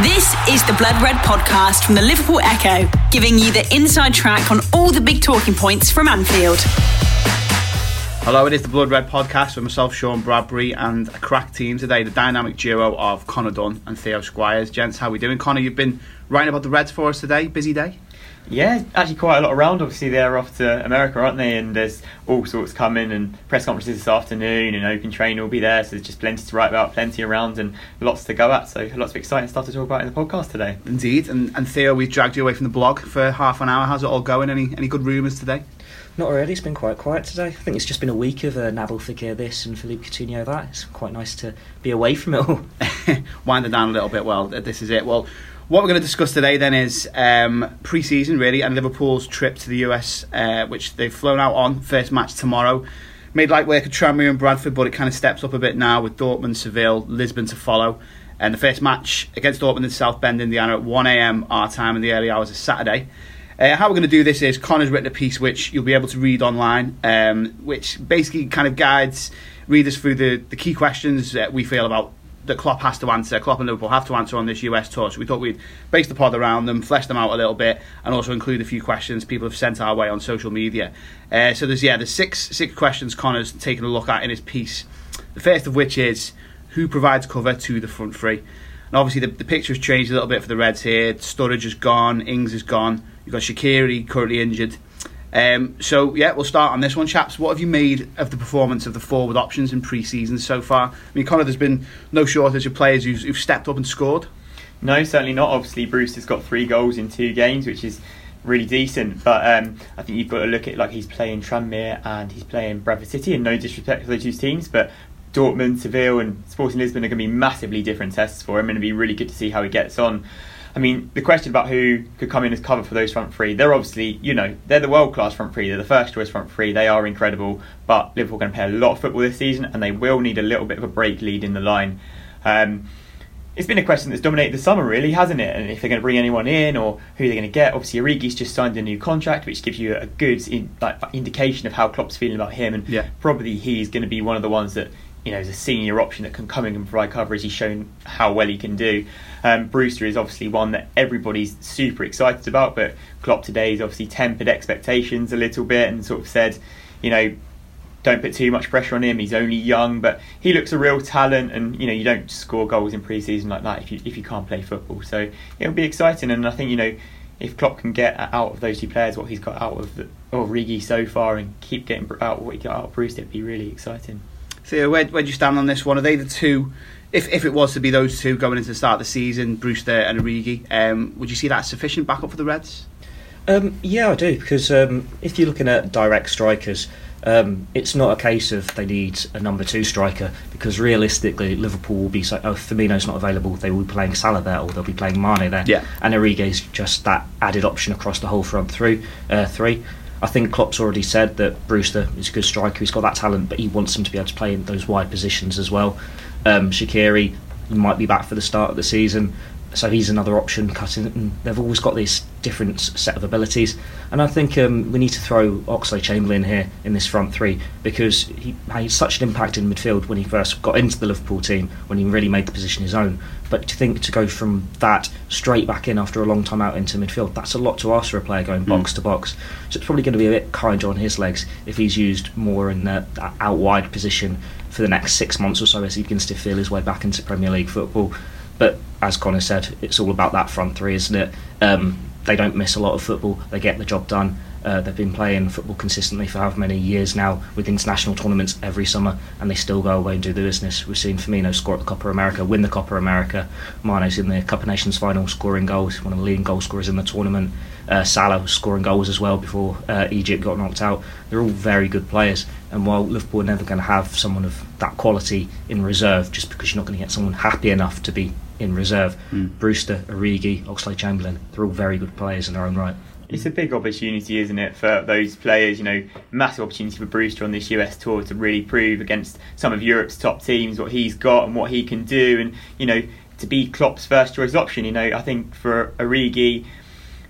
This is the Blood Red podcast from the Liverpool Echo, giving you the inside track on all the big talking points from Anfield. Hello, it is the Blood Red podcast with myself, Sean Bradbury, and a crack team today. The dynamic duo of Connor Dunn and Theo Squires. Gents, how are we doing? Connor, you've been writing about the Reds for us today. Busy day. Yeah, actually quite a lot around. Obviously, they're off to America, aren't they? And there's all sorts coming, and press conferences this afternoon, and open train will be there. So there's just plenty to write about, plenty around, and lots to go at. So lots of exciting stuff to talk about in the podcast today. Indeed. And, and Theo, we've dragged you away from the blog for half an hour. How's it all going? Any any good rumours today? Not really. It's been quite quiet today. I think it's just been a week of uh, Nabil Fekir this and Philippe Coutinho that. It's quite nice to be away from it all. Wind it down a little bit. Well, this is it. Well, what we're going to discuss today then is um, pre-season really and Liverpool's trip to the US, uh, which they've flown out on. First match tomorrow. Made light work of Tranmere and Bradford, but it kind of steps up a bit now with Dortmund, Seville, Lisbon to follow. And the first match against Dortmund in South Bend, Indiana, at 1 a.m. our time in the early hours of Saturday. Uh, how we're going to do this is Connor's written a piece which you'll be able to read online, um, which basically kind of guides readers through the, the key questions that we feel about that Klopp has to answer, Klopp and Liverpool have to answer on this US tour. So we thought we'd base the pod around them, flesh them out a little bit, and also include a few questions people have sent our way on social media. Uh, so there's yeah, there's six six questions Connor's taken a look at in his piece. The first of which is who provides cover to the front three. And obviously the, the picture has changed a little bit for the Reds here. Sturridge is gone, Ings is gone. You've got Shaqiri currently injured. Um, so yeah, we'll start on this one, chaps. What have you made of the performance of the forward options in pre-season so far? I mean, Connor, there's been no shortage of players who've, who've stepped up and scored. No, certainly not. Obviously, Bruce has got three goals in two games, which is really decent. But um, I think you've got to look at like he's playing Tranmere and he's playing Bradford City, and no disrespect to those two teams, but Dortmund, Seville, and Sporting Lisbon are going to be massively different tests for him, and it'll be really good to see how he gets on. I mean, the question about who could come in as cover for those front three, they're obviously, you know, they're the world class front three. They're the first choice front three. They are incredible. But Liverpool are going to play a lot of football this season, and they will need a little bit of a break lead in the line. Um, it's been a question that's dominated the summer, really, hasn't it? And if they're going to bring anyone in or who they're going to get. Obviously, Origi's just signed a new contract, which gives you a good in, like, indication of how Klopp's feeling about him. And yeah. probably he's going to be one of the ones that you know, as a senior option that can come in and provide coverage. He's shown how well he can do. Um, Brewster is obviously one that everybody's super excited about, but Klopp today has obviously tempered expectations a little bit and sort of said, you know, don't put too much pressure on him. He's only young, but he looks a real talent, and you know you don't score goals in pre-season like that if you if you can't play football. So it'll be exciting, and I think you know if Klopp can get out of those two players what he's got out of Origi so far and keep getting out what he got out of Brewster, it'd be really exciting. So where where do you stand on this one? Are they the two? If if it was to be those two going into the start of the season, Brewster and Origi, um, would you see that as sufficient backup for the Reds? Um, yeah, I do because um, if you're looking at direct strikers, um, it's not a case of they need a number two striker because realistically Liverpool will be so. Oh, Firmino's not available. They will be playing Salah there, or they'll be playing Mane there. Yeah. and Origi's just that added option across the whole front three. Uh, three. I think Klopp's already said that Brewster is a good striker. He's got that talent, but he wants him to be able to play in those wide positions as well. Um, Shaqiri might be back for the start of the season, so he's another option cutting. And they've always got this different set of abilities, and I think um, we need to throw Oxlade Chamberlain here in this front three because he had such an impact in midfield when he first got into the Liverpool team when he really made the position his own. But to think to go from that straight back in after a long time out into midfield, that's a lot to ask for a player going box mm. to box. So it's probably going to be a bit kinder on his legs if he's used more in the, that out wide position for the next six months or so as he begins to feel his way back into Premier League football. But as Connor said, it's all about that front three, isn't it? Um, they don't miss a lot of football. They get the job done. Uh, they've been playing football consistently for however many years now with international tournaments every summer, and they still go away and do the business. We've seen Firmino score at the Copa America, win the Copa America. Mane's in the Cup Nations final, scoring goals, one of the leading goal scorers in the tournament. Uh, Salah scoring goals as well before uh, Egypt got knocked out. They're all very good players, and while Liverpool are never going to have someone of that quality in reserve, just because you're not going to get someone happy enough to be in reserve. Mm. Brewster, Origi, Oxlade Chamberlain, they're all very good players in their own right. It's a big opportunity, isn't it, for those players? You know, massive opportunity for Brewster on this US tour to really prove against some of Europe's top teams what he's got and what he can do, and you know, to be Klopp's first choice option. You know, I think for Origi,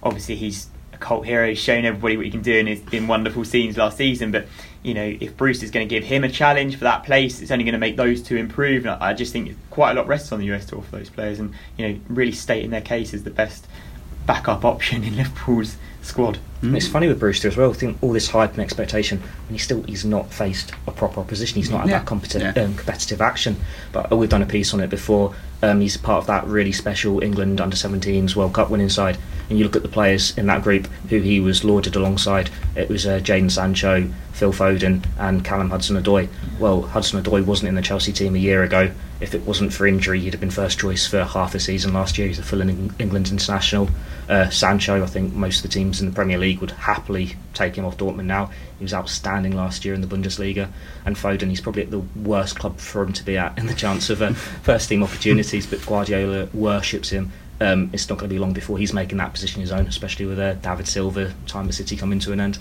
obviously he's cult hero. He's shown everybody what he can do, and it's been wonderful scenes last season. But you know, if Bruce is going to give him a challenge for that place, it's only going to make those two improve. And I just think quite a lot rests on the US tour for those players, and you know, really stating their case as the best backup option in Liverpool's squad. Mm. It's funny with Brewster as well. I think all this hype and expectation, and he still he's not faced a proper opposition. He's not had Yeah. that competitive Yeah. um, competitive action. But we've done a piece on it before. Um, he's part of that really special England under 17s World Cup winning side. And you look at the players in that group who he was lauded alongside. It was uh, Jadon Sancho, Phil Foden, and Callum Hudson-Odoi. Well, Hudson-Odoi wasn't in the Chelsea team a year ago. If it wasn't for injury, he'd have been first choice for half the season last year. He's a full England international. Uh, Sancho, I think most of the teams in the Premier League would happily take him off Dortmund now. He was outstanding last year in the Bundesliga. And Foden, he's probably at the worst club for him to be at in the chance of uh, first team opportunities, but Guardiola worships him. Um, it's not going to be long before he's making that position his own, especially with uh, David Silva, time of City coming to an end.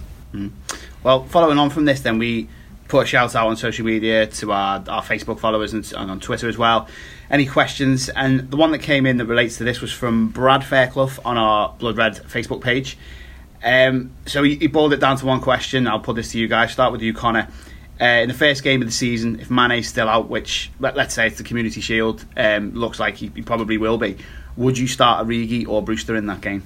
Well, following on from this, then we put a shout out on social media to our, our Facebook followers and, and on Twitter as well. Any questions? And the one that came in that relates to this was from Brad Fairclough on our Blood Red Facebook page. Um, so he, he boiled it down to one question. I'll put this to you guys. Start with you, Connor. Uh, in the first game of the season, if Mane's still out, which let, us say it's the Community Shield, um, looks like he, he probably will be, would you start Origi or Brewster in that game?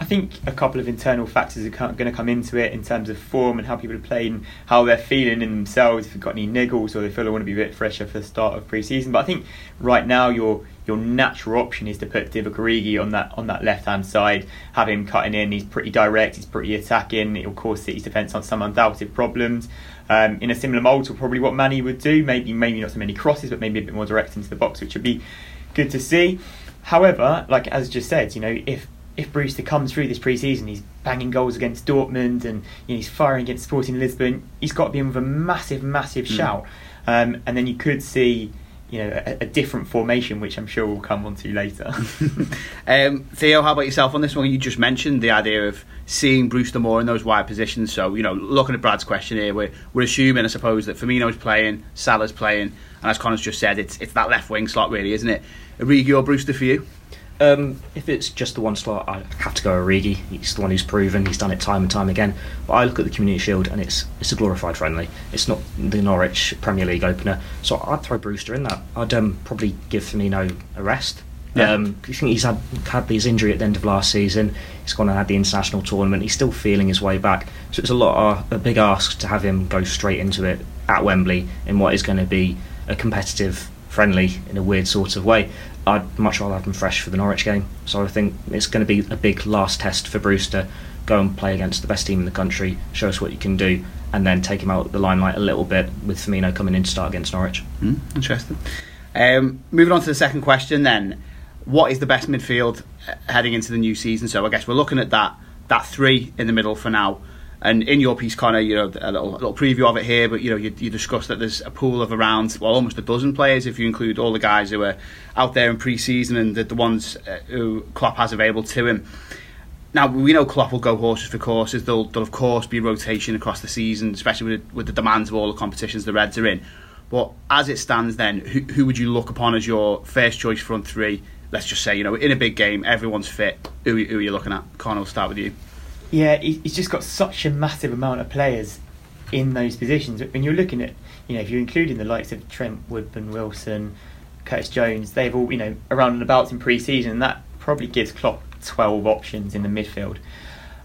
I think a couple of internal factors are going to come into it in terms of form and how people are playing, how they're feeling in themselves. If they've got any niggles or they feel they want to be a bit fresher for the start of pre-season. But I think right now your your natural option is to put Divock Origi on that on that left hand side, have him cutting in. He's pretty direct. He's pretty attacking. It'll cause City's defence on some undoubted problems. Um, in a similar mould to probably what Mane would do. Maybe maybe not so many crosses, but maybe a bit more direct into the box, which would be good to see. However, like as just said, you know if if Brewster comes through this pre-season, he's banging goals against Dortmund and you know, he's firing against Sporting Lisbon. He's got to be in with a massive, massive Mm. shout, um, and then you could see, you know, a, a different formation, which I'm sure we'll come on to later. Um, Theo, how about yourself on this one? You just mentioned the idea of seeing Brewster more in those wide positions. So, you know, looking at Brad's question here, we're, we're assuming, I suppose, that Firmino's playing, Salah's playing, and as Connor's just said, it's it's that left wing slot, really, isn't it? Origi or Brewster for you? Um, if it's just the one slot, I have to go Origi. He's the one who's proven he's done it time and time again. But I look at the Community Shield and it's it's a glorified friendly. It's not the Norwich Premier League opener, so I'd throw Brewster in that. I'd um, probably give Firmino a rest. Yeah. Um, I think he's had had his injury at the end of last season. He's gone and had the international tournament. He's still feeling his way back. So it's a lot uh, a big ask to have him go straight into it at Wembley in what is going to be a competitive friendly in a weird sort of way. I'd much rather have him fresh for the Norwich game. So I think it's going to be a big last test for Brewster. Go and play against the best team in the country, show us what you can do, and then take him out of the limelight a little bit with Firmino coming in to start against Norwich. Hmm, interesting. Um, moving on to the second question, then, what is the best midfield uh, heading into the new season? So I guess we're looking at that that three in the middle for now. And in your piece, Connor, you know a little, a little preview of it here, but you know you, you discussed that there's a pool of around well almost a dozen players if you include all the guys who are out there in pre-season and the, the ones uh, who Klopp has available to him. Now we know Klopp will go horses for courses. There'll, there'll of course be rotation across the season, especially with, with the demands of all the competitions the Reds are in. But as it stands, then who, who would you look upon as your first choice front three? Let's just say you know in a big game, everyone's fit. Who, who are you looking at? Connor, will start with you. Yeah, he's just got such a massive amount of players in those positions. When you're looking at, you know, if you're including the likes of Trent, Woodburn, Wilson, Curtis Jones, they've all, you know, around and about in pre-season. And that probably gives Klopp 12 options in the midfield.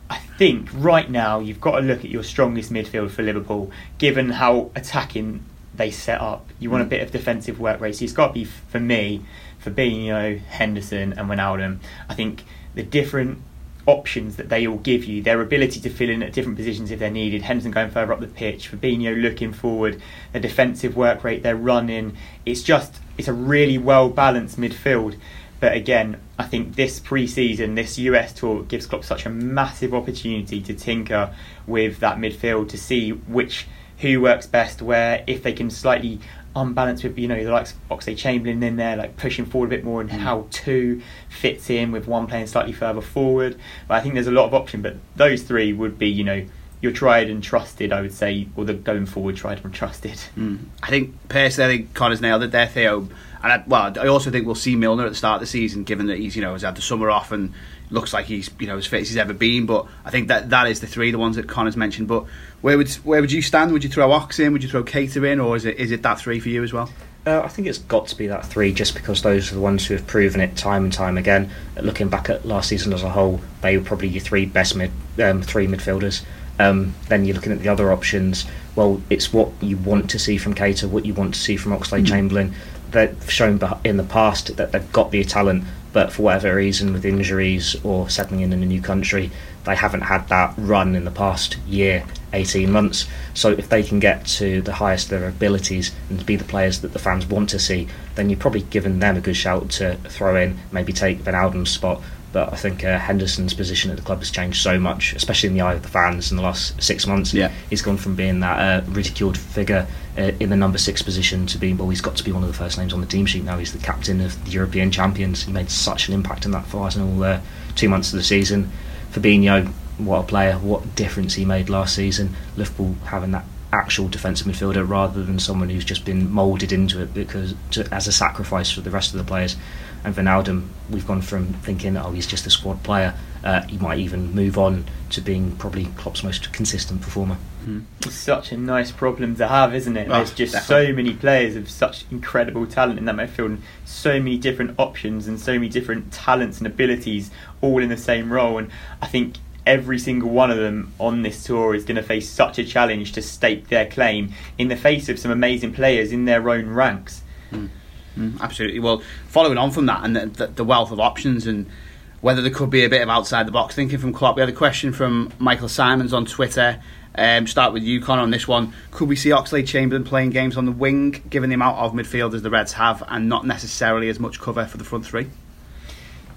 I think right now you've got to look at your strongest midfield for Liverpool, given how attacking they set up. You want a mm. bit of defensive work rate. So it's got to be, for me, Fabinho, Henderson, and Wijnaldum. I think the different options that they all give you, their ability to fill in at different positions if they're needed. Henderson going further up the pitch, Fabinho looking forward, the defensive work rate they're running. It's just it's a really well balanced midfield. But again, I think this pre-season, this US tour gives Klopp such a massive opportunity to tinker with that midfield to see which who works best where, if they can slightly unbalance with you know the likes of Oxlade Chamberlain in there, like pushing forward a bit more, and how two fits in with one playing slightly further forward. But I think there's a lot of option. But those three would be you know you're tried and trusted. I would say, or the going forward tried and trusted. Mm. I think personally, I think Connor's nailed it there, Theo. And I, well, I also think we'll see Milner at the start of the season, given that he's you know has had the summer off and looks like he's you know as fit as he's ever been. But I think that that is the three, the ones that Connor's mentioned. But where would where would you stand? Would you throw Ox in? Would you throw Keita in, or is it is it that three for you as well? Uh, I think it's got to be that three, just because those are the ones who have proven it time and time again. Looking back at last season as a whole, they were probably your three best mid, um, three midfielders. Um, then you're looking at the other options. Well, it's what you want to see from Keita, what you want to see from Oxlade mm. Chamberlain. They've shown in the past that they've got the talent, but for whatever reason, with injuries or settling in in a new country, they haven't had that run in the past year, 18 months. So if they can get to the highest of their abilities and be the players that the fans want to see, then you're probably giving them a good shout to throw in, maybe take Wijnaldum's spot but I think uh, Henderson's position at the club has changed so much, especially in the eye of the fans in the last six months. Yeah. He's gone from being that uh, ridiculed figure uh, in the number six position to being, well, he's got to be one of the first names on the team sheet now. He's the captain of the European champions. He made such an impact in that for Arsenal uh, two months of the season. Fabinho, what a player, what difference he made last season. Liverpool having that actual defensive midfielder rather than someone who's just been moulded into it because to, as a sacrifice for the rest of the players and Wijnaldum, we've gone from thinking, oh, he's just a squad player. Uh, he might even move on to being probably Klopp's most consistent performer. Mm. It's such a nice problem to have, isn't it? Oh, There's just definitely. so many players of such incredible talent in that midfield, and so many different options and so many different talents and abilities, all in the same role. And I think every single one of them on this tour is going to face such a challenge to stake their claim in the face of some amazing players in their own ranks. Mm. Mm, absolutely. Well, following on from that and the, the, wealth of options and whether there could be a bit of outside the box thinking from Klopp, we had a question from Michael Simons on Twitter. Um, start with you, Connor, on this one. Could we see Oxlade Chamberlain playing games on the wing, given the amount of midfielders the Reds have, and not necessarily as much cover for the front three?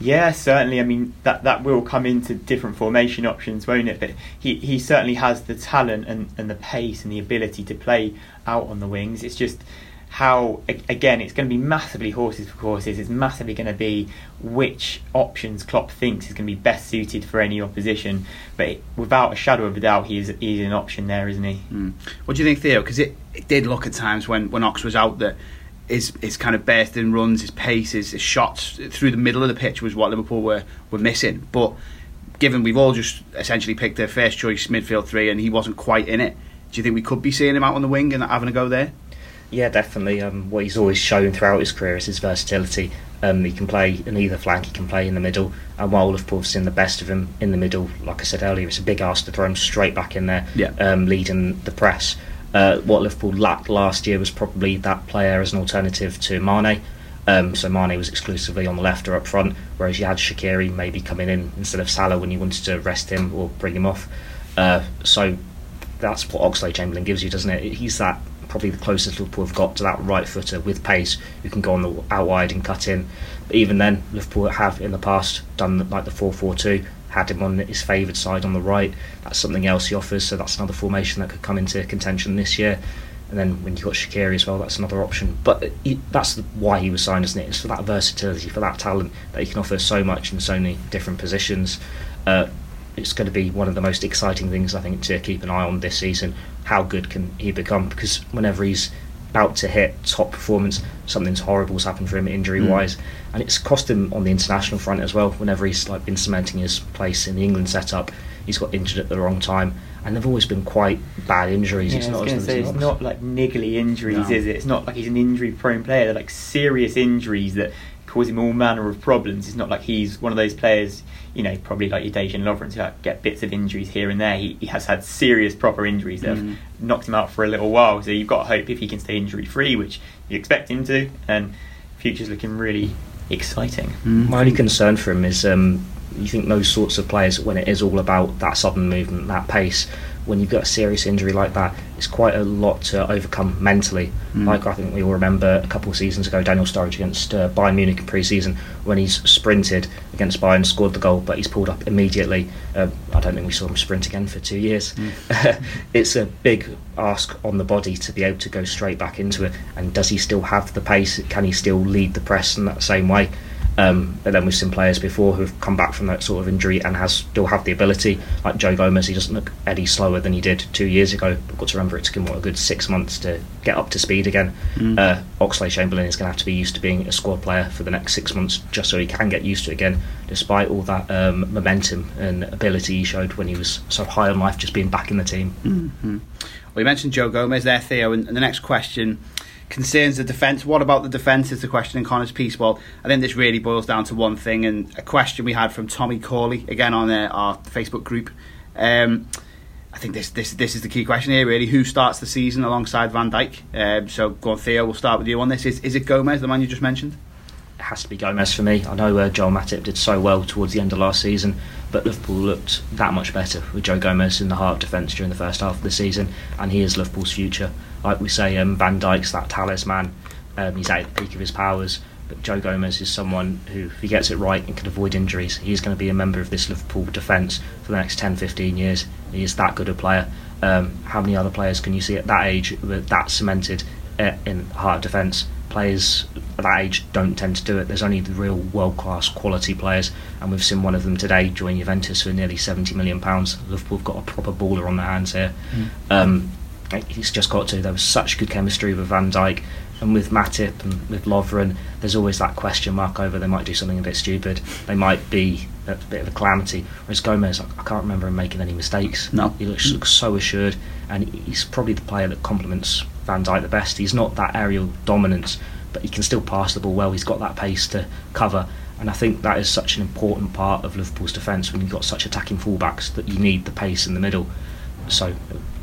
Yeah, certainly. I mean, that, that will come into different formation options, won't it? But he, he certainly has the talent and, and the pace and the ability to play out on the wings. It's just how again it's going to be massively horses for courses. It's massively going to be which options Klopp thinks is going to be best suited for any opposition. But without a shadow of a doubt, he he's he's an option there, isn't he? Mm. What do you think, Theo? Because it, it did look at times when when Ox was out that. His, his kind of bursting runs, his pace, his, his shots through the middle of the pitch was what Liverpool were, were missing. But given we've all just essentially picked their first choice midfield three and he wasn't quite in it, do you think we could be seeing him out on the wing and having a go there? Yeah, definitely. Um, what he's always shown throughout his career is his versatility. Um, he can play in either flank, he can play in the middle. And while Liverpool have seen the best of him in the middle, like I said earlier, it's a big ask to throw him straight back in there, yeah. um, leading the press. Uh, what Liverpool lacked last year was probably that player as an alternative to Mane. Um, so Mane was exclusively on the left or up front, whereas you had Shaqiri maybe coming in instead of Salah when you wanted to rest him or bring him off. Uh, so that's what Oxlade Chamberlain gives you, doesn't it? He's that probably the closest Liverpool have got to that right footer with pace who can go on the out wide and cut in. But even then, Liverpool have in the past done like the 4 4 2, had him on his favoured side on the right. That's something else he offers, so that's another formation that could come into contention this year. And then when you've got Shaqiri as well, that's another option. But he, that's why he was signed, isn't it? It's for that versatility, for that talent that he can offer so much in so many different positions. Uh, it's going to be one of the most exciting things I think to keep an eye on this season. How good can he become? Because whenever he's about to hit top performance, something's horrible's happened for him injury wise, mm. and it's cost him on the international front as well. Whenever he's like been cementing his place in the England setup, he's got injured at the wrong time, and they've always been quite bad injuries. Yeah, it's not, say, it's not like niggly injuries, no. is it? It's not like he's an injury-prone player. They're like serious injuries that cause him all manner of problems. It's not like he's one of those players you know, probably like your Dejan Lovren to get bits of injuries here and there. He, he has had serious proper injuries that mm. have knocked him out for a little while. So you've got to hope if he can stay injury free, which you expect him to, and future's looking really exciting. Mm. My only concern for him is um, you think those sorts of players, when it is all about that sudden movement, that pace, when you've got a serious injury like that, it's quite a lot to overcome mentally. Mm. Like I think we all remember a couple of seasons ago, Daniel Sturridge against uh, Bayern Munich in pre-season when he's sprinted against Bayern, scored the goal, but he's pulled up immediately. Uh, I don't think we saw him sprint again for two years. Mm. it's a big ask on the body to be able to go straight back into it. And does he still have the pace? Can he still lead the press in that same way? Um, but then we've seen players before who've come back from that sort of injury and has still have the ability, like Joe Gomez. He doesn't look any slower than he did two years ago. We've got to remember it took him what a good six months to get up to speed again. Mm. Uh, Oxlade Chamberlain is going to have to be used to being a squad player for the next six months, just so he can get used to it again, despite all that um, momentum and ability he showed when he was so high on life, just being back in the team. Mm-hmm. Well, you mentioned Joe Gomez there, Theo, and the next question concerns the defence. What about the defence is the question in Connor's piece. Well, I think this really boils down to one thing, and a question we had from Tommy Corley, again on uh, our Facebook group. Um, I think this, this this is the key question here, really. Who starts the season alongside Van Dijk? Um, so, go on, Theo, we'll start with you on this. Is, is it Gomez, the man you just mentioned? It has to be Gomez for me. I know uh, Joel Matip did so well towards the end of last season, but Liverpool looked that much better with Joe Gomez in the heart of defence during the first half of the season, and he is Liverpool's future like we say, um, Van Dijk's that talisman. Um, he's at the peak of his powers. But Joe Gomez is someone who, if he gets it right and can avoid injuries, he's going to be a member of this Liverpool defence for the next 10, 15 years. He is that good a player. Um, how many other players can you see at that age with that cemented uh, in heart defence? Players at that age don't tend to do it. There's only the real world class quality players, and we've seen one of them today join Juventus for nearly £70 million. Liverpool have got a proper baller on their hands here. Mm. Um, he's just got to. There was such good chemistry with Van Dijk and with Matip and with Lovren. There's always that question mark over they might do something a bit stupid. They might be a bit of a calamity. Whereas Gomez, I, can't remember him making any mistakes. No, he looks, mm. looks so assured, and he's probably the player that complements Van Dijk the best. He's not that aerial dominance, but he can still pass the ball well. He's got that pace to cover. And I think that is such an important part of Liverpool's defence when you've got such attacking fullbacks that you need the pace in the middle. So,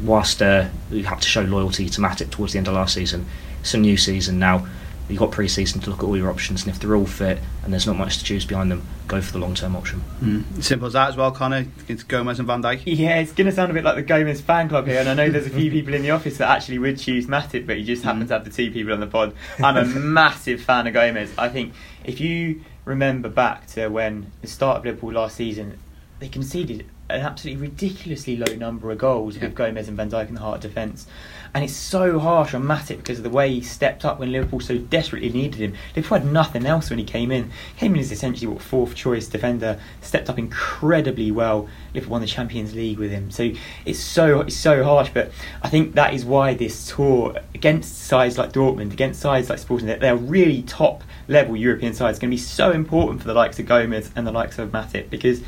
whilst uh, we had to show loyalty to Matip towards the end of last season, it's a new season now. You've got pre-season to look at all your options, and if they're all fit and there's not much to choose behind them, go for the long-term option. Mm. Simple as that as well, Connor. It's Gomez and Van Dijk. Yeah, it's going to sound a bit like the Gomez fan club here, and I know there's a few people in the office that actually would choose Matip, but you just happen mm. to have the two people on the pod. I'm a massive fan of Gomez. I think if you remember back to when the start of Liverpool last season, they conceded an absolutely ridiculously low number of goals yeah. with Gomez and Van Dijk in the heart of defence. And it's so harsh on Matip because of the way he stepped up when Liverpool so desperately needed him. Liverpool had nothing else when he came in. Came in as essentially what fourth choice defender, stepped up incredibly well. Liverpool won the Champions League with him. So it's so it's so harsh. But I think that is why this tour against sides like Dortmund, against sides like Sporting, they're really top level European sides, going to be so important for the likes of Gomez and the likes of Matip because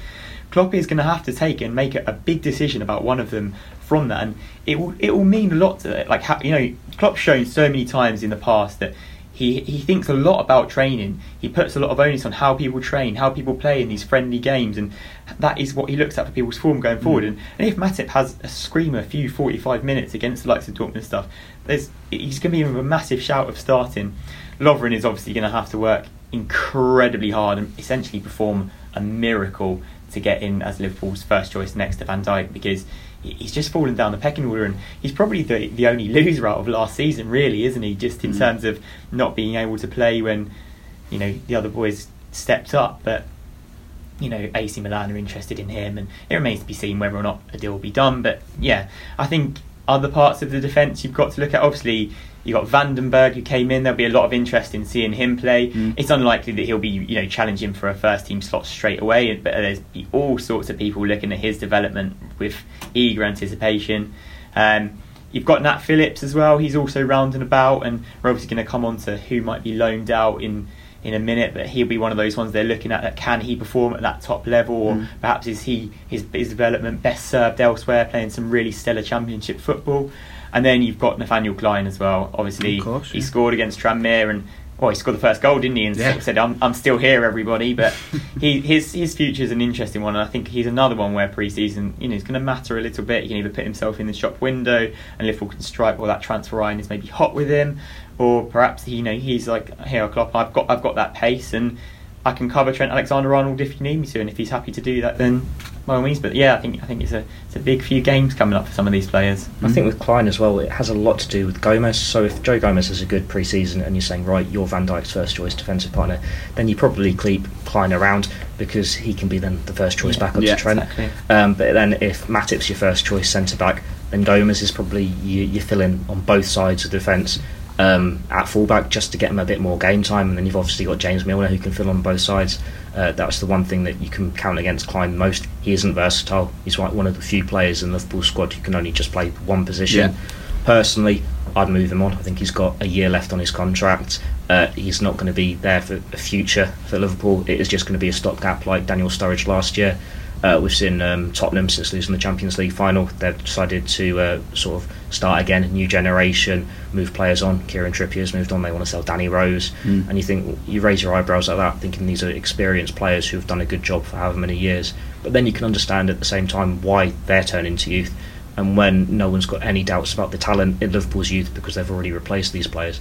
Klopp is going to have to take and make a, big decision about one of them from that, and it will it will mean a lot to it. Like how, you know, Klopp's shown so many times in the past that he he thinks a lot about training. He puts a lot of onus on how people train, how people play in these friendly games, and that is what he looks at for people's form going forward. Mm. And, and if Matip has a screamer, a few forty five minutes against the likes of Dortmund and stuff, there's he's going to be in a massive shout of starting. Lovren is obviously going to have to work incredibly hard and essentially perform a miracle to get in as Liverpool's first choice next to Van Dijk because he's just fallen down the pecking order and he's probably the, the only loser out of last season really isn't he? Just in mm. terms of not being able to play when you know the other boys stepped up. But you know AC Milan are interested in him and it remains to be seen whether or not a deal will be done. But yeah I think other parts of the defence you've got to look at obviously you've got van den Berg who came in. There'll be a lot of interest in seeing him play. Mm. It's unlikely that he'll be, you know, challenging for a first team slot straight away. But there's be all sorts of people looking at his development with eager anticipation. Um, you've got Nat Phillips as well. He's also round about, and we're obviously going to come on to who might be loaned out in in a minute. But he'll be one of those ones they're looking at. That can he perform at that top level, or mm. perhaps is he his his development best served elsewhere, playing some really stellar Championship football. And then you've got Nathaniel Clyne as well. Obviously, course, he scored against Tranmere and well, he scored the first goal, didn't he? And yeah. said, "I'm, I'm still here, everybody." But he, his his future is an interesting one, and I think he's another one where pre-season, you know, is going to matter a little bit. He can either put himself in the shop window, and Liverpool can strike, or that transfer line is maybe hot with him, or perhaps you know he's like, "Here, Klopp, I've got I've got that pace, and I can cover Trent Alexander-Arnold if you need me to." And if he's happy to do that, then by all means. But yeah, I think I think it's a it's a big few games coming up for some of these players. I think with Clyne as well, it has a lot to do with Gomez. So if Joe Gomez has a good pre-season and you're saying right, you're Van Dijk's first choice defensive partner, then you probably keep Clyne around because he can be then the first choice yeah. back up yeah, to Trent. Exactly. Um, but then if Matip's your first choice centre back, then Gomez is probably you, you fill in on both sides of the defence um, at fullback just to get him a bit more game time. And then you've obviously got James Milner who can fill on both sides. Uh, that's the one thing that you can count against Clyne most. He isn't versatile. He's one of the few players in the Liverpool squad who can only just play one position. Yeah. Personally, I'd move him on. I think he's got a year left on his contract. Uh, he's not going to be there for the future for Liverpool. It is just going to be a stopgap like Daniel Sturridge last year. Uh, we've seen um, Tottenham since losing the Champions League final. They've decided to uh, sort of start again, new generation, move players on. Kieran Trippier's moved on. They want to sell Danny Rose, Mm. and you think you raise your eyebrows at that, thinking these are experienced players who have done a good job for however many years. But then you can understand at the same time why they're turning to youth. And when no one's got any doubts about the talent in Liverpool's youth because they've already replaced these players,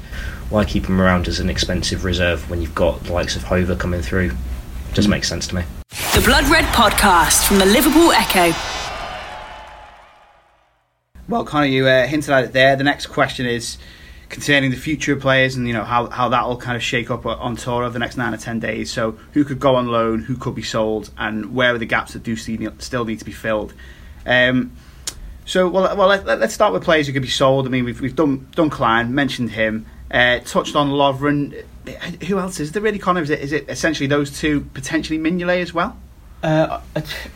why keep them around as an expensive reserve when you've got the likes of Hoever coming through? Doesn't make sense to me. The Blood Red Podcast from the Liverpool Echo. Well, Connor, you uh, hinted at it there. The next question is concerning the future of players and you know how, how that will kind of shake up on tour over the next nine or ten days. So, who could go on loan, who could be sold, and where are the gaps that do still need- to be filled? Um, so, well, well, let, us start with players who could be sold. I mean, we've we've done done Clyne, mentioned him, uh, touched on Lovren. Who else is there really, Connor? Is it is it essentially those two potentially Mignolet as well? Uh,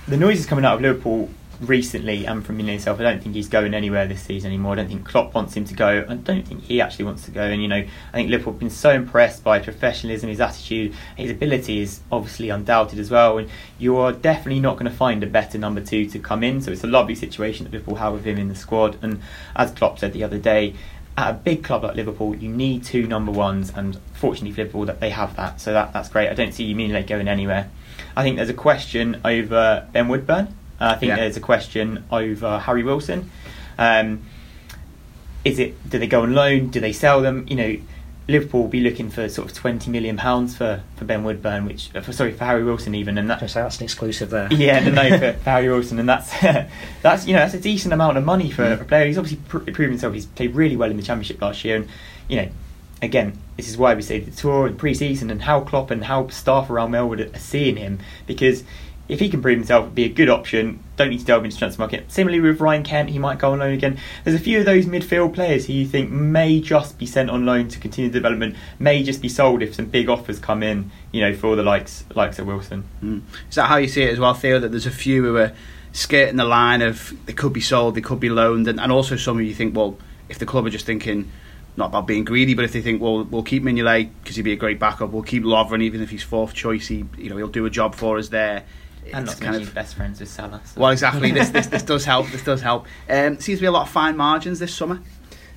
the noise is coming out of Liverpool recently and from Mignolet himself. I don't think he's going anywhere this season anymore. I don't think Klopp wants him to go. I don't think he actually wants to go. And you know, I think Liverpool have been so impressed by professionalism, his attitude, his ability is obviously undoubted as well. And you are definitely not going to find a better number two to come in. So it's a lovely situation that Liverpool have with him in the squad. And as Klopp said the other day. At a big club like Liverpool, you need two number ones, and fortunately for Liverpool, that they have that. So that that's great. I don't see Mignolet going anywhere. I think there's a question over Ben Woodburn. Uh, I think Yeah. there's a question over Harry Wilson. Um, is it? Do they go on loan? Do they sell them? You know, Liverpool will be looking for sort of twenty million pounds for, for Ben Woodburn, which uh, for, sorry for Harry Wilson even, and that So that's an exclusive there. yeah, no, no, for, for Harry Wilson, and that's that's you know that's a decent amount of money for Mm. a player. He's obviously pr- proven himself. He's played really well in the Championship last year, and you know, again, this is why we say the tour and pre-season and how Klopp and how staff around Melwood are seeing him because. If he can prove himself, it'd be a good option. Don't need to delve into transfer market. Similarly with Ryan Kent, he might go on loan again. There's a few of those midfield players who you think may just be sent on loan to continue development, may just be sold if some big offers come in. You know, for the likes likes of Wilson. Mm. Is that how you see it as well, Theo? That there's a few who are skirting the line of they could be sold, they could be loaned, and, and also some of you think, well, if the club are just thinking not about being greedy, but if they think, well, we'll keep Mignolet because he'd be a great backup, we'll keep Lovren even if he's fourth choice, he you know he'll do a job for us there. And It's not kind of best friends with Salah. so- well, exactly. this, this this does help. This does help. Um, seems to be a lot of fine margins this summer.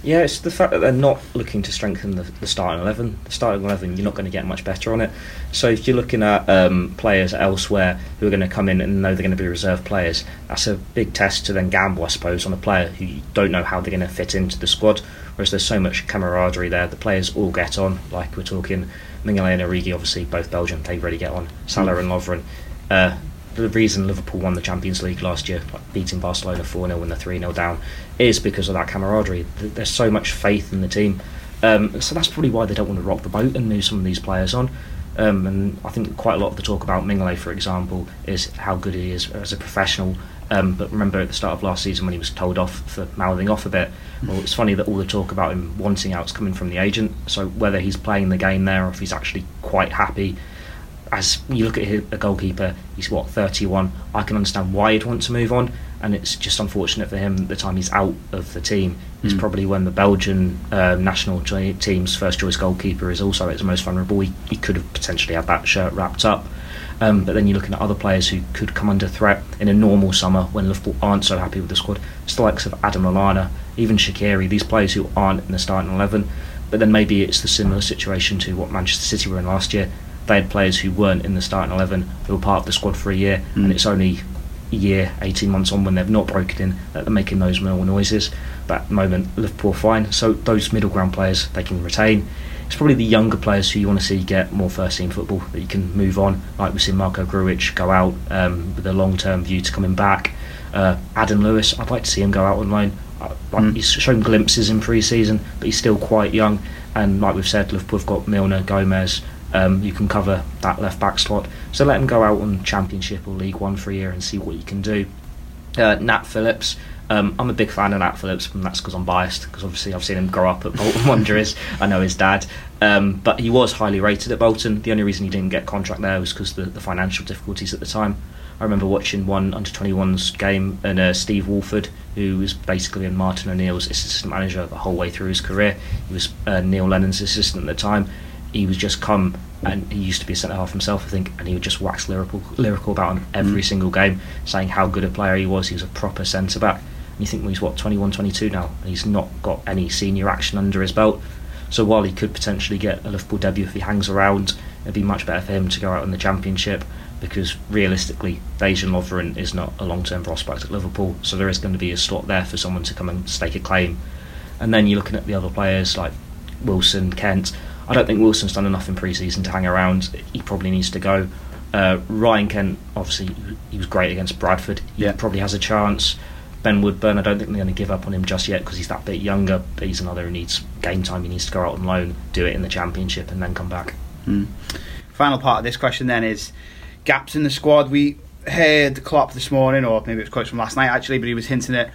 Yeah, it's the fact that they're not looking to strengthen the, the starting eleven. The starting eleven, you're not going to get much better on it. So if you're looking at um, players elsewhere who are going to come in and know they're going to be reserve players, that's a big test to then gamble, I suppose, on a player who you don't know how they're going to fit into the squad. Whereas there's so much camaraderie there, the players all get on. Like we're talking, Mignolet and Origi, obviously both Belgian, they really get on. Salah and Lovren. Uh, the reason Liverpool won the Champions League last year, beating Barcelona 4 0 when they're 3 0 down, is because of that camaraderie. There's so much faith in the team. Um, so that's probably why they don't want to rock the boat and move some of these players on. Um, and I think quite a lot of the talk about Mignolet, for example, is how good he is as a professional. Um, but remember at the start of last season when he was told off for mouthing off a bit. Well, it's funny that all the talk about him wanting out is coming from the agent. So whether he's playing the game there or if he's actually quite happy as you look at a goalkeeper, he's what 31. I can understand why he'd want to move on, and it's just unfortunate for him. The time he's out of the team is Mm. probably when the Belgian uh, national team's first choice goalkeeper is also at his most vulnerable. He, he could have potentially had that shirt wrapped up. Um, but then you're looking at other players who could come under threat in a normal summer when Liverpool aren't so happy with the squad. It's the likes of Adam Lallana, even Shaqiri, these players who aren't in the starting 11. But then maybe it's the similar situation to what Manchester City were in last year. They had players who weren't in the starting 11 who were part of the squad for a year, Mm. and it's only a year, 18 months on when they've not broken in that they're making those more noises. But at the moment, Liverpool are fine. So those middle ground players they can retain. It's probably the younger players who you want to see get more first team football that you can move on. Like we've seen Marko Grujic go out um, with a long term view to coming back. Uh, Adam Lewis, I'd like to see him go out on loan. Uh, like Mm. He's shown glimpses in pre season, but he's still quite young. And like we've said, Liverpool have got Milner, Gomez. Um, you can cover that left back slot. So let him go out on Championship or League One for a year and see what he can do. Uh, Nat Phillips, Um, I'm a big fan of Nat Phillips, and that's because I'm biased. Because obviously I've seen him grow up at Bolton Wanderers. I know his dad, um, but he was highly rated at Bolton. The only reason he didn't get contract there was because the, the financial difficulties at the time. I remember watching one under 21s game and uh, Steve Walford, who was basically in Martin O'Neill's assistant manager the whole way through his career. He was uh, Neil Lennon's assistant at the time. He was just come and he used to be a centre half himself, I think, and he would just wax lyrical, lyrical about him every mm. single game, saying how good a player he was. He was a proper centre back. And you think well, he's what 21, 22 now, and he's not got any senior action under his belt. So while he could potentially get a Liverpool debut if he hangs around, it'd be much better for him to go out in the Championship because realistically, Dejan Lovren is not a long term prospect at Liverpool, so there is going to be a slot there for someone to come and stake a claim. And then you're looking at the other players like Wilson, Kent. I don't think Wilson's done enough in pre season to hang around. He probably needs to go. Uh, Ryan Kent, obviously, he was great against Bradford. He yeah. probably has a chance. Ben Woodburn, I don't think they're going to give up on him just yet because he's that bit younger, but he's another who needs game time. He needs to go out on loan, do it in the Championship, and then come back. Mm. Final part of this question then is gaps in the squad. We heard Klopp this morning, or maybe it was quotes from last night actually, but he was hinting at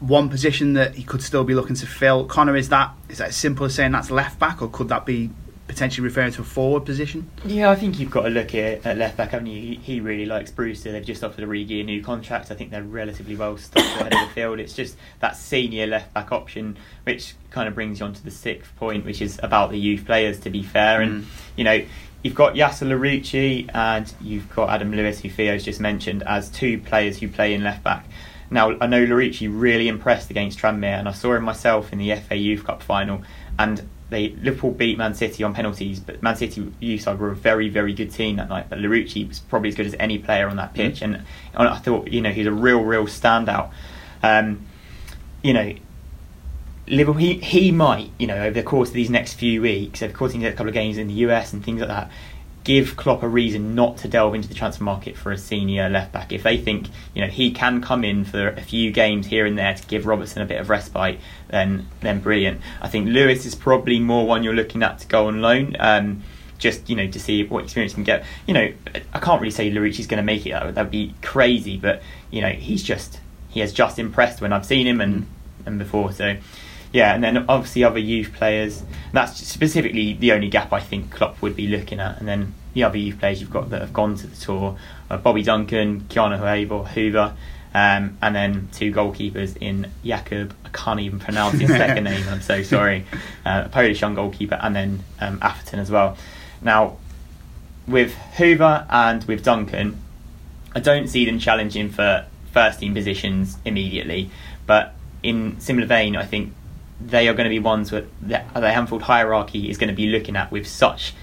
one position that he could still be looking to fill. Connor, is that is that as simple as saying that's left back, or could that be potentially referring to a forward position? Yeah, I think you've got to look at, at left back. I mean, he, he really likes Brewster. They've just offered Origi a new contract. I think they're relatively well stocked ahead of the field. It's just that senior left back option, which kind of brings you on to the sixth point, which is about the youth players. To be fair, mm. and you know, you've got Yasser Larouci and you've got Adam Lewis, who Theo's just mentioned, as two players who play in left back. Now, I know Larouci really impressed against Tranmere, and I saw him myself in the FA Youth Cup final. And they Liverpool beat Man City on penalties, but Man City youth side were a very, very good team that night. But Larouci was probably as good as any player on that pitch, mm-hmm. and I thought you know he's a real, real standout. Um, you know, Liverpool, he, he might, you know, over the course of these next few weeks, over the course of a couple of games in the US and things like that, give Klopp a reason not to delve into the transfer market for a senior left back. If they think, you know, he can come in for a few games here and there to give Robertson a bit of respite, then then brilliant. I think Lewis is probably more one you're looking at to go on loan. Um, just you know to see what experience he can get. You know, I can't really say Larouci's going to make it. That would be crazy, but you know he's just he has just impressed when I've seen him and and before. So yeah, and then obviously other youth players. That's specifically the only gap I think Klopp would be looking at. And then the other youth players you've got that have gone to the tour: uh, Bobby Duncan, Ki-Jana Hoever, Hoever, um, and then two goalkeepers in Jakub. I can't even pronounce his second name. I'm so sorry. Uh, a Polish young goalkeeper, and then um, Atherton as well. Now, with Hoever and with Duncan, I don't see them challenging for first team positions immediately, but in similar vein, I think they are going to be ones that the, the Anfield hierarchy is going to be looking at with such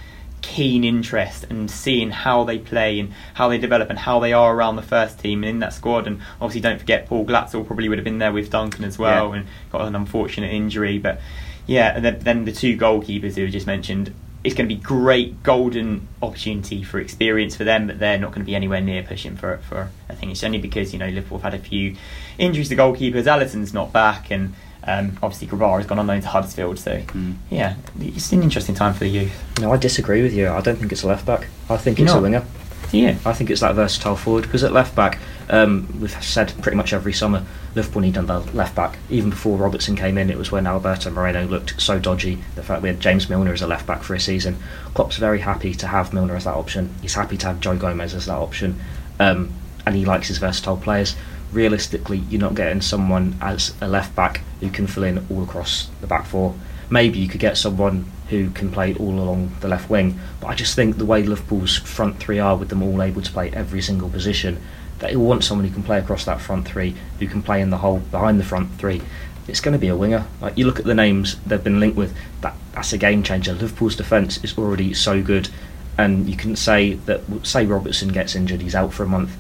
keen interest and seeing how they play and how they develop and how they are around the first team and in that squad. And obviously, don't forget Paul Glatzel probably would have been there with Duncan as well yeah. and got an unfortunate injury. But yeah, and then, the two goalkeepers who were just mentioned. It's going to be great golden opportunity for experience for them, but they're not going to be anywhere near pushing for it for. I think it's only because you know Liverpool have had a few injuries to goalkeepers. Alisson's not back, and um, obviously, Grabara has gone on loan to Huddersfield, so mm. yeah, it's an interesting time for the youth. No, I disagree with you. I don't think it's a left back. I think it's a winger. Yeah, I think it's that versatile forward because at left back, um, we've said pretty much every summer Liverpool need another left back. Even before Robertson came in, it was when Alberto Moreno looked so dodgy. The fact we had James Milner as a left back for a season, Klopp's very happy to have Milner as that option. He's happy to have Joe Gomez as that option, um, and he likes his versatile players realistically, you're not getting someone as a left back who can fill in all across the back four. Maybe you could get someone who can play all along the left wing, but I just think the way Liverpool's front three are, with them all able to play every single position, they want someone who can play across that front three, who can play in the hole behind the front three. It's going to be a winger. Like you look at the names they've been linked with, that that's a game changer. Liverpool's defence is already so good, and you can say that say Robertson gets injured, he's out for a month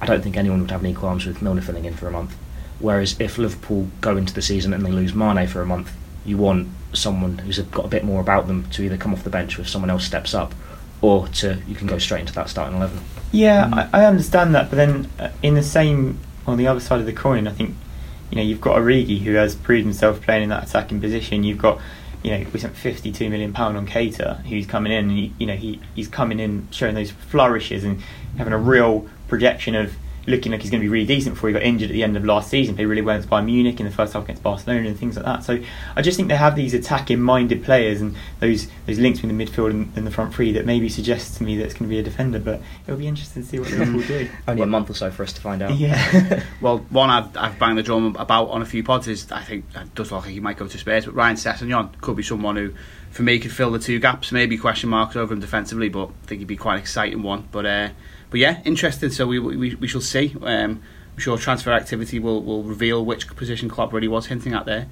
I don't think anyone would have any qualms with Milner filling in for a month. Whereas if Liverpool go into the season and they lose Mane for a month, you want someone who's got a bit more about them to either come off the bench if someone else steps up, or to you can go straight into that starting eleven. Yeah, mm. I, I, understand that, but then uh, in the same on the other side of the coin, I think you know you've got Origi who has proved himself playing in that attacking position. You've got you know we spent fifty two million pound on Keita, who's coming in, and he, you know he he's coming in showing those flourishes and having a real projection of looking like he's going to be really decent before he got injured at the end of last season. Played really well against Bayern Munich in the first half against Barcelona and things like that. So I just think they have these attacking minded players and those those links between the midfield and, and the front three that maybe suggests to me that it's going to be a defender. But it'll be interesting to see what Liverpool do. Only a month or so for us to find out. Yeah. Well, one I've, I've banged the drum about on a few pods is I think it does look like he might go to Spurs, but Ryan Sessegnon could be someone who, for me, could fill the two gaps. Maybe question marks over him defensively, but I think he'd be quite an exciting one. But uh, but yeah, interesting. So we we, we shall see. Um, I'm sure transfer activity will, will reveal which position Klopp really was hinting at there.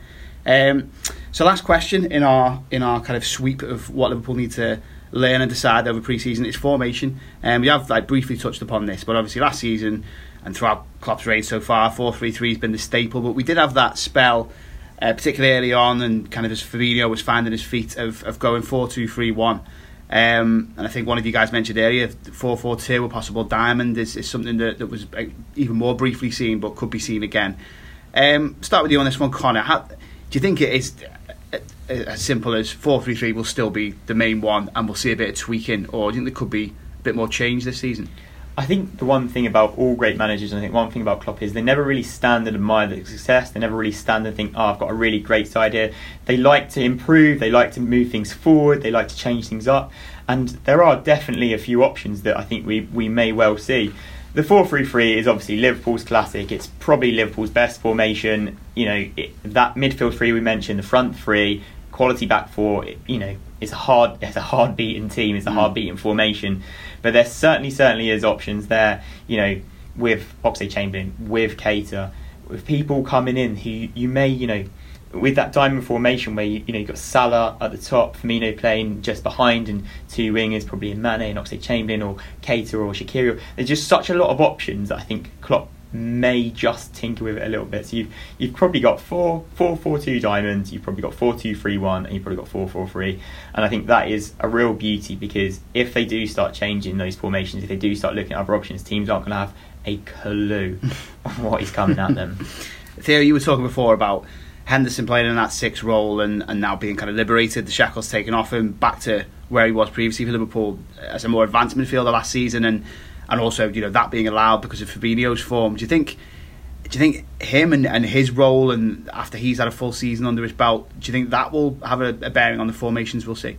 Um, so last question in our in our kind of sweep of what Liverpool need to learn and decide over pre-season is formation. And um, we have like briefly touched upon this, but obviously last season and throughout Klopp's reign so far, four three three has been the staple. But we did have that spell, uh, particularly early on, and kind of as Fabinho was finding his feet of, of going four two three one. Um, and I think one of you guys mentioned earlier, 4-4-2, a possible diamond, is, is something that, that was uh, even more briefly seen, but could be seen again. Um, start with you on this one, Connor. How, do you think it is uh, as simple as 4-3-3 will still be the main one, and we'll see a bit of tweaking, or do you think there could be a bit more change this season? I think the one thing about all great managers, and I think one thing about Klopp is they never really stand and admire the success. They never really stand and think, "Oh, I've got a really great side here." They like to improve. They like to move things forward. They like to change things up. And there are definitely a few options that I think we we may well see. The four three three is obviously Liverpool's classic. It's probably Liverpool's best formation. You know, it, that midfield three we mentioned, the front three, quality back four. You know, it's a hard it's a hard beaten team. It's a mm. hard beaten formation. But there certainly, certainly is options there, you know, with Oxlade Chamberlain, with Keita, with people coming in who you may, you know, with that diamond formation where you, you know you've got Salah at the top, Firmino playing just behind, and two wingers probably in Mane and Oxlade Chamberlain or Keita or Shaqiri. There's just such a lot of options that I think Klopp may just tinker with it a little bit. So you've you've probably got four four four two diamonds, you've probably got four two three one, and you've probably got four four three. And I think that is a real beauty because if they do start changing those formations, if they do start looking at other options, teams aren't going to have a clue on what is coming at them. Theo, you were talking before about Henderson playing in that six role and, and now being kind of liberated, the shackles taken off him, back to where he was previously for Liverpool as a more advanced midfielder last season, and and also you know that being allowed because of Fabinho's form. Do you think? Do you think him and, and his role, and after he's had a full season under his belt, do you think that will have a, a bearing on the formations we'll see?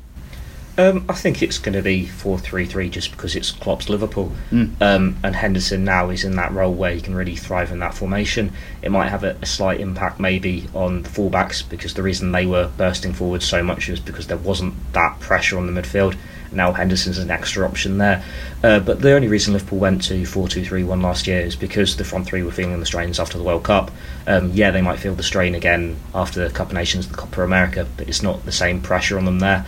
Um, I think it's going to be 4 3 3 just because it's Klopp's Liverpool. Mm. Um, and Henderson now is in that role where he can really thrive in that formation. It might have a, a, slight impact maybe on the fullbacks because the reason they were bursting forward so much is because there wasn't that pressure on the midfield. Now Henderson's an extra option there. Uh, but the only reason Liverpool went to 4 2 3 1 last year is because the front three were feeling the strains after the World Cup. Um, yeah, they might feel the strain again after the Cup of Nations, the Copa America, but it's not the same pressure on them there.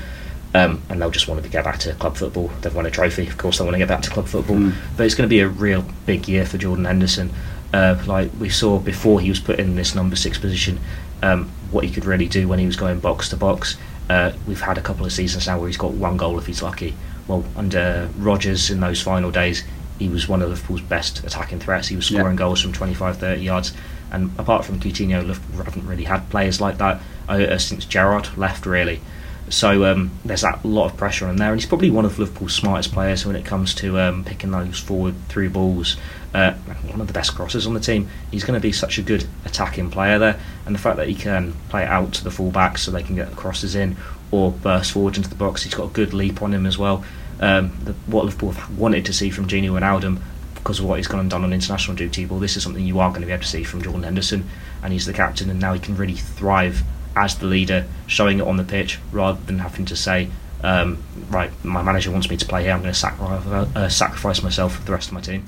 Um, and they'll just want to get back to club football. They've won a trophy, of course. They want to get back to club football, Mm. but it's going to be a real big year for Jordan Henderson. Uh, like we saw before he was put in this number six position, um, what he could really do when he was going box to box. Uh, we've had a couple of seasons now where he's got one goal if he's lucky. Well, under Rodgers in those final days, he was one of Liverpool's best attacking threats. He was scoring Yeah. goals from 25, 30 yards. And apart from Coutinho, Liverpool haven't really had players like that uh, since Gerrard left, really. So um, there's that lot of pressure on there, and he's probably one of Liverpool's smartest players when it comes to um, picking those forward through balls. Uh, one of the best crosses on the team. He's going to be such a good attacking player there, and the fact that he can play out to the full fullbacks so they can get the crosses in or burst forward into the box. He's got a good leap on him as well. Um, the, what Liverpool have wanted to see from Gini Wijnaldum because of what he's gone and done on international duty. Well, this is something you are going to be able to see from Jordan Henderson, and he's the captain, and now he can really thrive as the leader, showing it on the pitch rather than having to say, um, "Right, my manager wants me to play here. I'm going to uh, sacrifice myself for the rest of my team."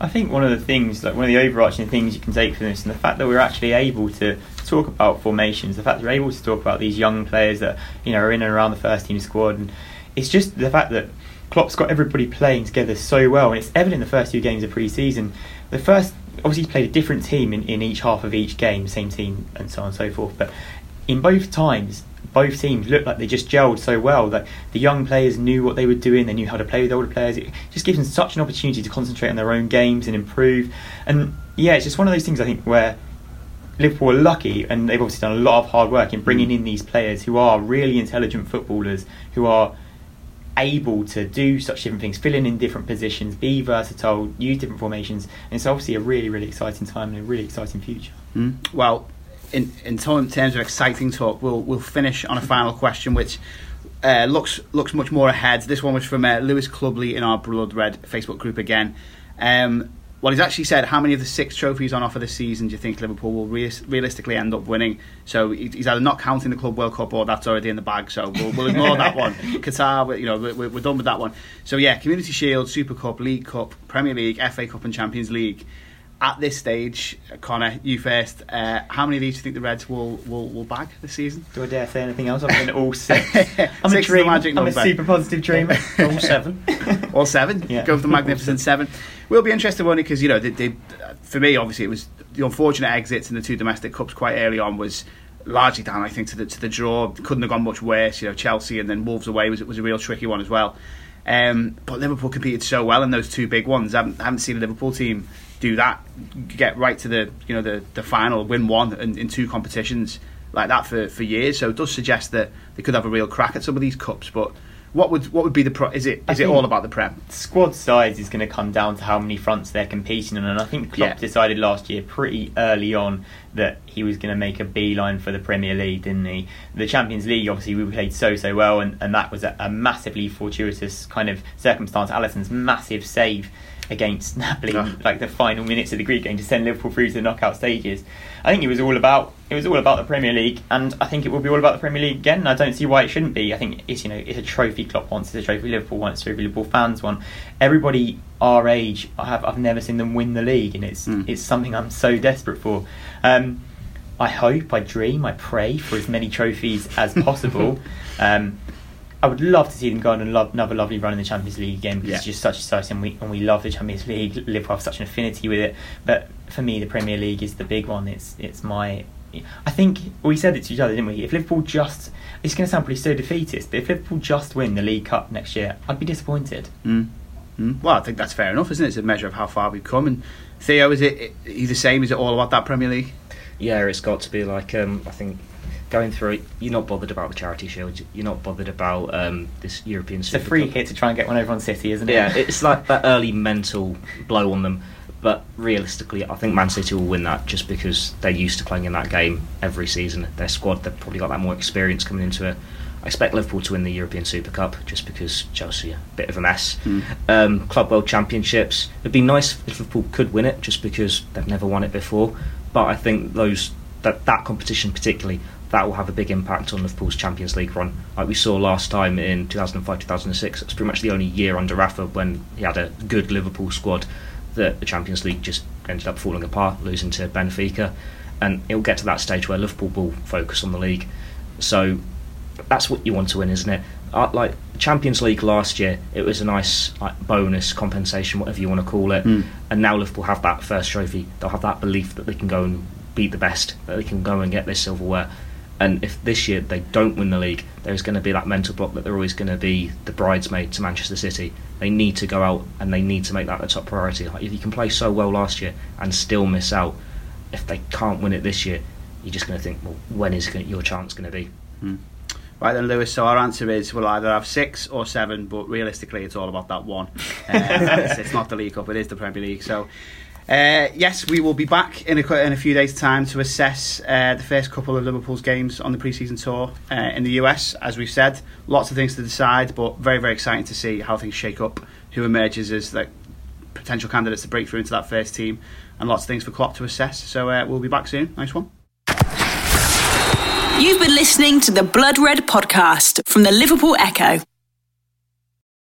I think one of the things, like one of the overarching things you can take from this, and the fact that we're actually able to talk about formations, the fact that we're able to talk about these young players that you know are in and around the first team squad, and it's just the fact that Klopp's got everybody playing together so well, and it's evident in the first two games of pre-season. The first, obviously, he's played a different team in, in each half of each game, same team, and so on and so forth. But in both times, both teams looked like they just gelled so well that the young players knew what they were doing, they knew how to play with the older players. It just gives them such an opportunity to concentrate on their own games and improve. And yeah, it's just one of those things I think where Liverpool are lucky, and they've obviously done a lot of hard work in bringing in these players who are really intelligent footballers, who are able to do such different things, fill in in different positions, be versatile, use different formations. And it's obviously a really, really exciting time and a really exciting future. Mm. Well, in in terms of exciting talk, we'll we'll finish on a final question, which. Uh, looks looks much more ahead. This one was from uh, Lewis Clubley in our Blood Red Facebook group again. Um, well, he's actually said how many of the six trophies on offer this season do you think Liverpool will re- realistically end up winning? So he's either not counting the Club World Cup or that's already in the bag. So we'll, we'll ignore that one. Qatar, you know, we're, we're, done with that one. So yeah, Community Shield, Super Cup, League Cup, Premier League, FA Cup, and Champions League. At this stage, Connor, you first. Uh, how many of these do you think the Reds will, will, will bag this season? Do I dare say anything else? I've been all six. I'm six a dreamer. magic I'm number. a super positive dreamer. all seven. all seven. Yeah. Go for the magnificent seven. We'll be interested only because you know they, they, for me obviously it was the unfortunate exits in the two domestic cups quite early on was largely down I think to the to the draw. Couldn't have gone much worse. You know Chelsea and then Wolves away was was a real tricky one as well. Um, but Liverpool competed so well in those two big ones. I haven't, I haven't seen a Liverpool team do that, get right to the you know the the final, win one in, in two competitions like that for, for years. So it does suggest that they could have a real crack at some of these cups. But what would what would be the pro? Is it is it all about the prem? Squad size is going to come down to how many fronts they're competing on, and I think Klopp Yeah. decided last year pretty early on that he was going to make a beeline for the Premier League, didn't he? The Champions League, obviously, we played so so well, and, and that was a, a massively fortuitous kind of circumstance. Alisson's massive save against Napoli, Ah. like the final minutes of the Greek game to send Liverpool through to the knockout stages. I think it was all about it was all about the Premier League, and I think it will be all about the Premier League again. And I don't see why it shouldn't be. I think it's you know it's a trophy Klopp wants, it's a trophy Liverpool wants, it's a trophy Liverpool fans want. Everybody our age, I have I've never seen them win the league, and it's Mm. it's something I'm so desperate for. Um, I hope, I dream, I pray for as many trophies as possible. um, I would love to see them go on and love, another lovely run in the Champions League again because it's just such exciting. And we and we love the Champions League. Liverpool have such an affinity with it. But for me, the Premier League is the big one. It's it's my. I think we said it to each other, didn't we? If Liverpool just, it's going to sound pretty so defeatist, but if Liverpool just win the League Cup next year, I'd be disappointed. Mm. Mm. Well, I think that's fair enough, isn't it? It's a measure of how far we've come. And Theo, is it, it you the same? Is it all about that Premier League? Yeah, it's got to be like um, I think going through it. You're not bothered about the charity shield. You're not bothered about um, this European It's a free Cup. hit to try and get one over on City, isn't it? Yeah, it's like that early mental blow on them. But realistically, I think Man City will win that just because they're used to playing in that game every season. Their squad, they've probably got that more experience coming into it. I expect Liverpool to win the European Super Cup just because Chelsea are a bit of a mess. Mm. Um, Club World Championships, it'd be nice if Liverpool could win it just because they've never won it before. But I think those that, that competition particularly that will have a big impact on Liverpool's Champions League run. Like we saw last time in 2005-2006, it's pretty much the only year under Rafa when he had a good Liverpool squad that the Champions League just ended up falling apart, losing to Benfica, and it'll get to that stage where Liverpool will focus on the league. So that's what you want to win, isn't it? Uh, like Champions League last year, it was a nice like bonus compensation, whatever you want to call it. Mm. And now Liverpool have that first trophy. They'll have that belief that they can go and beat the best, that they can go and get this silverware. And if this year they don't win the league, there's going to be that mental block that they're always going to be the bridesmaid to Manchester City. They need to go out and they need to make that a top priority. Like if you can play so well last year and still miss out, if they can't win it this year, you're just going to think, well, when is your chance going to be? Right then, Lewis. So our answer is we'll either have six or seven, but realistically, it's all about that one. Uh, it's, it's not the League Cup; it is the Premier League. So. Uh, yes, we will be back in a, in a few days' time to assess uh, the first couple of Liverpool's games on the pre-season tour uh, in the US. As we've said, lots of things to decide, but very, very exciting to see how things shake up, who emerges as like potential candidates to break through into that first team, and lots of things for Klopp to assess. So uh, we'll be back soon. Nice one. You've been listening to the Blood Red podcast from the Liverpool Echo.